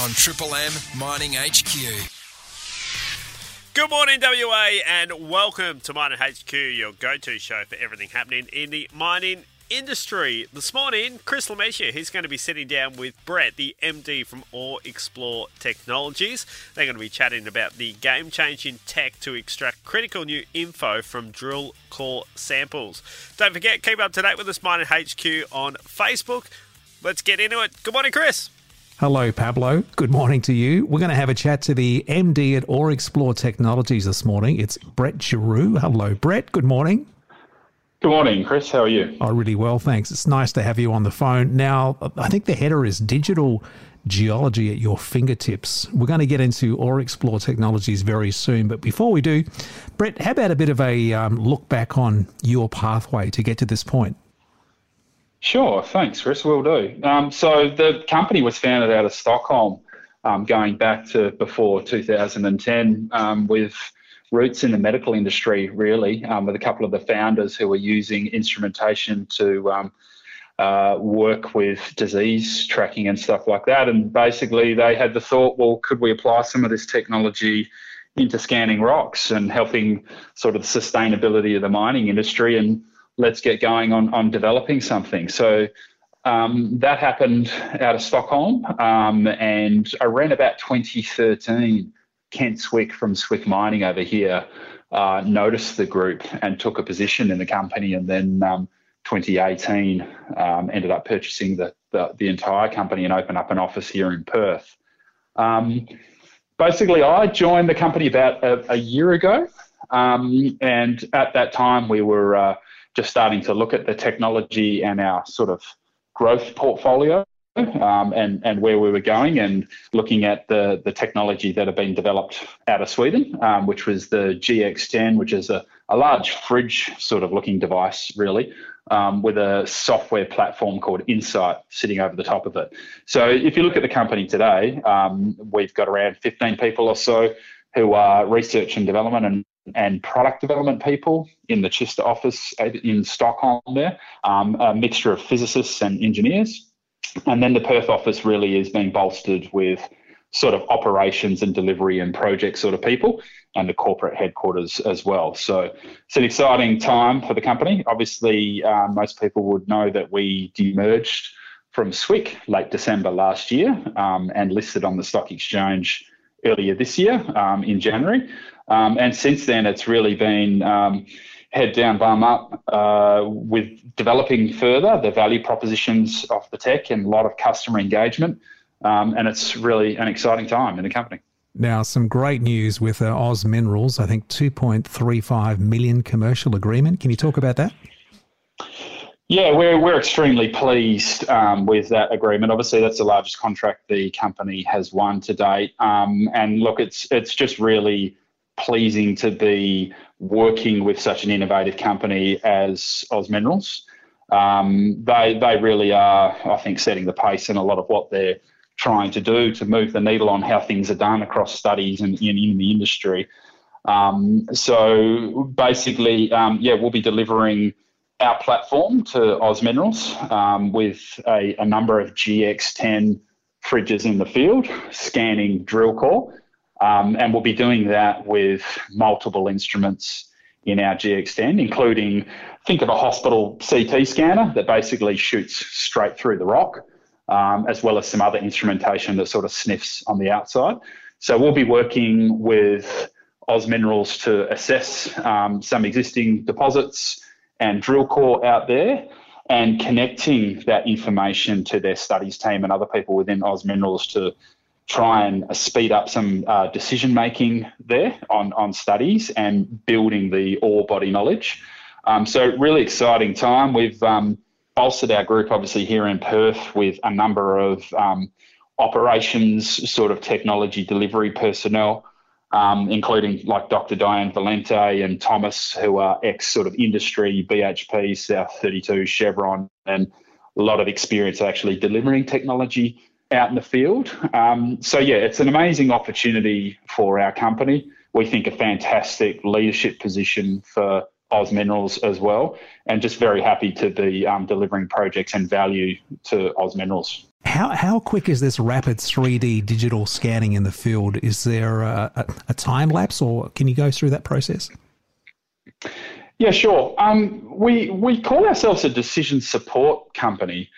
on Triple M Mining HQ. Good morning, WA, and welcome to Mining HQ, your go to show for everything happening in the mining industry. This morning, Chris Lemaitre, he's going to be sitting down with Brett, the MD from Orexplore Technologies. They're going to be chatting about the game changing tech to extract critical new info from drill core samples. Don't forget, keep up to date with us, Mining HQ, on Facebook. Let's get into it. Good morning, Chris. Hello, Pablo. Good morning to you. We're going to have a chat to the MD at Orexplore Technologies this morning. It's Brett Giroux. Hello, Brett. Good morning. Good morning, Chris. How are you? Oh, really well, thanks. It's nice to have you on the phone. Now, I think the header is digital geology at your fingertips. We're going to get into Orexplore Technologies very soon. But before we do, Brett, how about a bit of a um, look back on your pathway to get to this point? Sure, thanks, Chris. Will do. Um, so the company was founded out of Stockholm, um, going back to before 2010, um, with roots in the medical industry, really, um, with a couple of the founders who were using instrumentation to um, uh, work with disease tracking and stuff like that. And basically, they had the thought, well, could we apply some of this technology? into scanning rocks and helping sort of the sustainability of the mining industry and let's get going on, on developing something. So um, that happened out of Stockholm, um, and around about 2013, Kent Swick from Swick Mining over here uh, noticed the group and took a position in the company, and then um, 2018 um, ended up purchasing the, the, the entire company and opened up an office here in Perth. Um, basically, I joined the company about a, a year ago, um, and at that time we were uh, just starting to look at the technology and our sort of growth portfolio um, and, and where we were going and looking at the, the technology that had been developed out of Sweden, um, which was the GX10, which is a, a large fridge sort of looking device, really, um, with a software platform called Insight sitting over the top of it. So if you look at the company today, um, we've got around 15 people or so who are research and development and and product development people in the Kista office in Stockholm there, um, a mixture of physicists and engineers. And then the Perth office really is being bolstered with sort of operations and delivery and project sort of people and the corporate headquarters as well. So it's an exciting time for the company. Obviously, um, most people would know that we demerged from Swick late December last year um, and listed on the stock exchange earlier this year um, in January. Um, and since then, it's really been um, head down, bum up uh, with developing further the value propositions of the tech and a lot of customer engagement. Um, and it's really an exciting time in the company. Now, some great news with uh, Oz Minerals. I think 2.35 million commercial agreement. Can you talk about that? Yeah, we're, we're extremely pleased um, with that agreement. Obviously, that's the largest contract the company has won to date. Um, and look, it's it's just really pleasing to be working with such an innovative company as Oz Minerals. Um, they they really are, I think, setting the pace in a lot of what they're trying to do to move the needle on how things are done across studies and in, in the industry. Um, so basically, um, yeah, we'll be delivering our platform to Oz Minerals um, with a, a number of GX10 fridges in the field, scanning drill core. Um, and we'll be doing that with multiple instruments in our GX10, including think of a hospital CT scanner that basically shoots straight through the rock, um, as well as some other instrumentation that sort of sniffs on the outside. So we'll be working with Oz Minerals to assess um, some existing deposits and drill core out there and connecting that information to their studies team and other people within Oz Minerals to try and speed up some uh, decision making there on, on studies and building the ore body knowledge. Um, so, really exciting time. We've um, bolstered our group, obviously, here in Perth with a number of um, operations, sort of technology delivery personnel, um, including like Dr. Diane Valente and Thomas, who are ex sort of industry, BHP, South 32, Chevron, and a lot of experience actually delivering technology out in the field. Um, so, yeah, it's an amazing opportunity for our company. We think a fantastic leadership position for Oz Minerals as well, and just very happy to be um, delivering projects and value to Oz Minerals. How, how quick is this rapid 3D digital scanning in the field? Is there a, a, a time lapse or can you go through that process? Yeah, sure. Um, we we call ourselves a decision support company,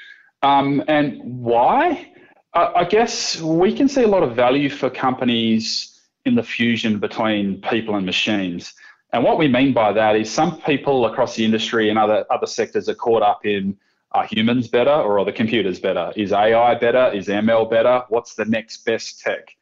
um, and why? I, guess we can see a lot of value for companies in the fusion between people and machines. And what we mean by that is some people across the industry and other other sectors are caught up in are humans better or are the computers better? Is AI better? Is ML better? What's the next best tech?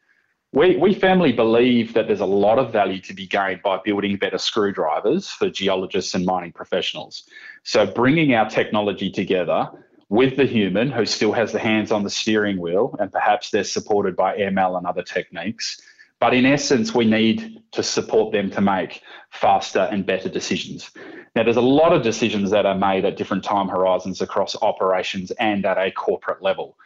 We, we firmly believe that there's a lot of value to be gained by building better screwdrivers for geologists and mining professionals. So, bringing our technology together with the human who still has the hands on the steering wheel, and perhaps they're supported by ML and other techniques. But in essence, we need to support them to make faster and better decisions. Now, there's a lot of decisions that are made at different time horizons across operations and at a corporate level.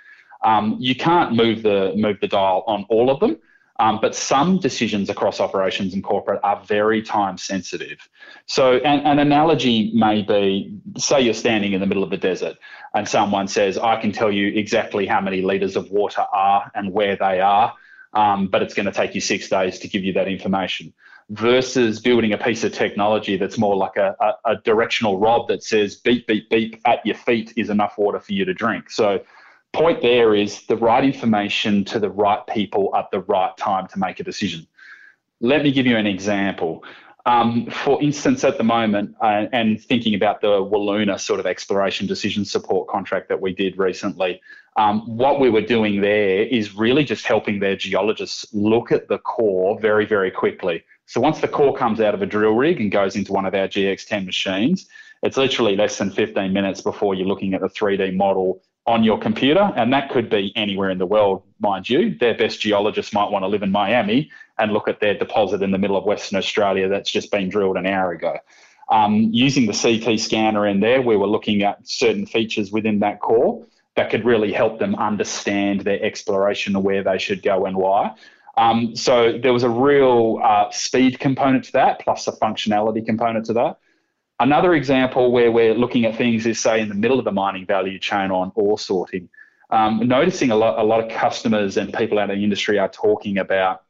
Um, you can't move the move the dial on all of them, um, but some decisions across operations and corporate are very time sensitive. So, an, an, analogy may be say you're standing in the middle of the desert and someone says, I can tell you exactly how many litres of water are and where they are, um, but it's going to take you six days to give you that information. Versus building a piece of technology that's more like a, a, a directional rod that says beep, beep, beep at your feet is enough water for you to drink. So, point there is the right information to the right people at the right time to make a decision. Let me give you an example. Um, for instance, at the moment, uh, and thinking about the Wiluna sort of exploration decision support contract that we did recently, um, what we were doing there is really just helping their geologists look at the core very, very quickly. So once the core comes out of a drill rig and goes into one of our GX10 machines, it's literally less than 15 minutes before you're looking at the 3D model on your computer, and that could be anywhere in the world, mind you. Their best geologists might want to live in Miami and look at their deposit in the middle of Western Australia that's just been drilled an hour ago. Um, using the CT scanner in there, we were looking at certain features within that core that could really help them understand their exploration and where they should go and why. Um, so there was a real uh, speed component to that, plus a functionality component to that. Another example where we're looking at things is, say, in the middle of the mining value chain on ore sorting. Um, noticing a lot, a lot of customers and people out in the industry are talking about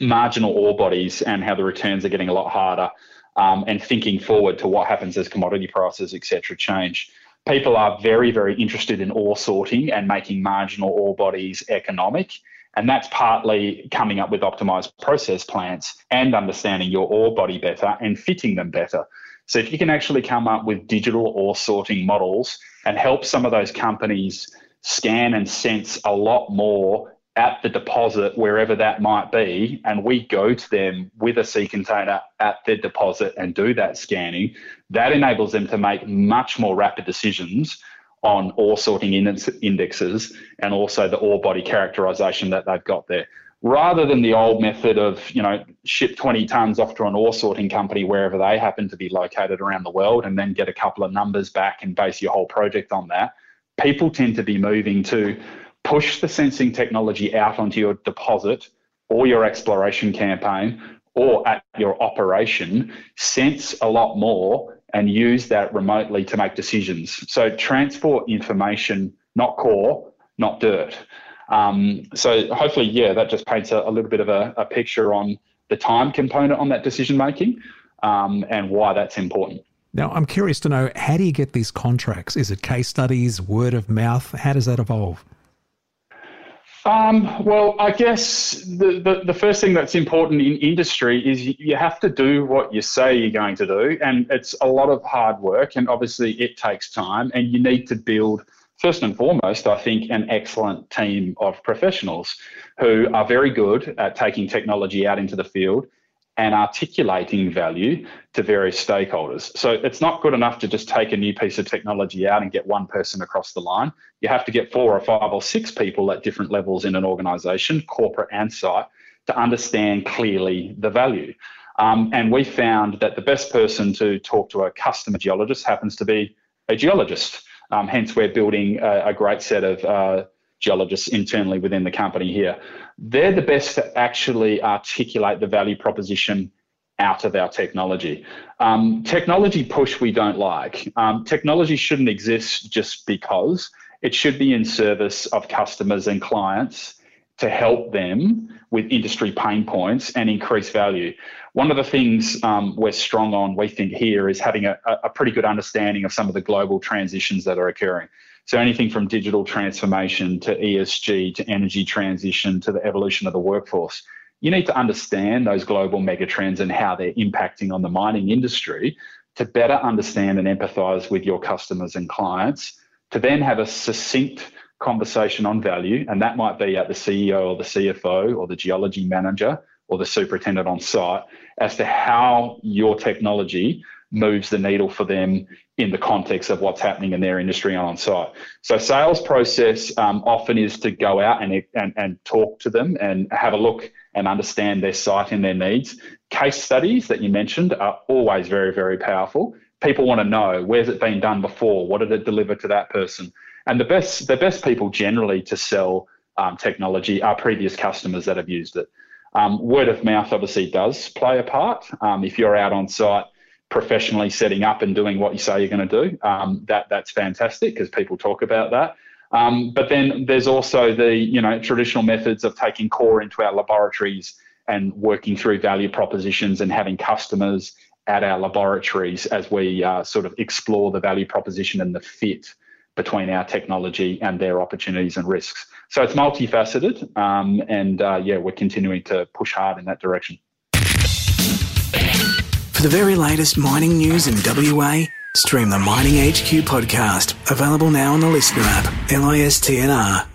marginal ore bodies and how the returns are getting a lot harder, um, and thinking forward to what happens as commodity prices, etc., change. People are very, very interested in ore sorting and making marginal ore bodies economic. And that's partly coming up with optimized process plants and understanding your ore body better and fitting them better. So if you can actually come up with digital ore sorting models and help some of those companies scan and sense a lot more at the deposit, wherever that might be, and we go to them with a sea container at their deposit and do that scanning, that enables them to make much more rapid decisions on ore sorting indexes and also the ore body characterization that they've got there rather than the old method of, you know, ship 20 tons off to an ore sorting company wherever they happen to be located around the world and then get a couple of numbers back and base your whole project on that, people tend to be moving to push the sensing technology out onto your deposit or your exploration campaign or at your operation, sense a lot more and use that remotely to make decisions. So transport information, not core, not dirt. Um, so hopefully, yeah, that just paints a, a little bit of a, a, picture on the time component on that decision making um, and why that's important. Now, I'm curious to know how do you get these contracts? Is it case studies, word of mouth? How does that evolve? Um, well, I guess the, the, the, first thing that's important in industry is you have to do what you say you're going to do. And it's a lot of hard work, and obviously it takes time, and you need to build first and foremost, I think, an excellent team of professionals who are very good at taking technology out into the field and articulating value to various stakeholders. So it's not good enough to just take a new piece of technology out and get one person across the line. You have to get four or five or six people at different levels in an organization, corporate and site, to understand clearly the value. Um, and we found that the best person to talk to a customer geologist happens to be a geologist. Um, hence, we're building a, a great set of uh, geologists internally within the company here. They're the best to actually articulate the value proposition out of our technology. Um, technology push we don't like. Um, technology shouldn't exist just because. It should be in service of customers and clients to help them with industry pain points and increase value. One of the things um, we're strong on, we think here, is having a, a pretty good understanding of some of the global transitions that are occurring. So anything from digital transformation to ESG to energy transition to the evolution of the workforce. You need to understand those global megatrends and how they're impacting on the mining industry to better understand and empathize with your customers and clients, to then have a succinct conversation on value, and that might be at the CEO or the CFO or the geology manager or the superintendent on site as to how your technology moves the needle for them in the context of what's happening in their industry on site. So sales process um, often is to go out and, and, and talk to them and have a look and understand their site and their needs. Case studies that you mentioned are always very, very powerful. People want to know where's it been done before? What did it deliver to that person? And the best, the best people generally to sell um, technology are previous customers that have used it. Um, word of mouth obviously does play a part. Um, if you're out on site professionally setting up and doing what you say you're going to do, um, that that's fantastic because people talk about that. Um, but then there's also the you know traditional methods of taking core into our laboratories and working through value propositions and having customers at our laboratories as we uh, sort of explore the value proposition and the fit between our technology and their opportunities and risks. So it's multifaceted, um, and uh, yeah, we're continuing to push hard in that direction. For the very latest mining news in WA, stream the Mining HQ podcast, available now on the Listener app, LISTNR.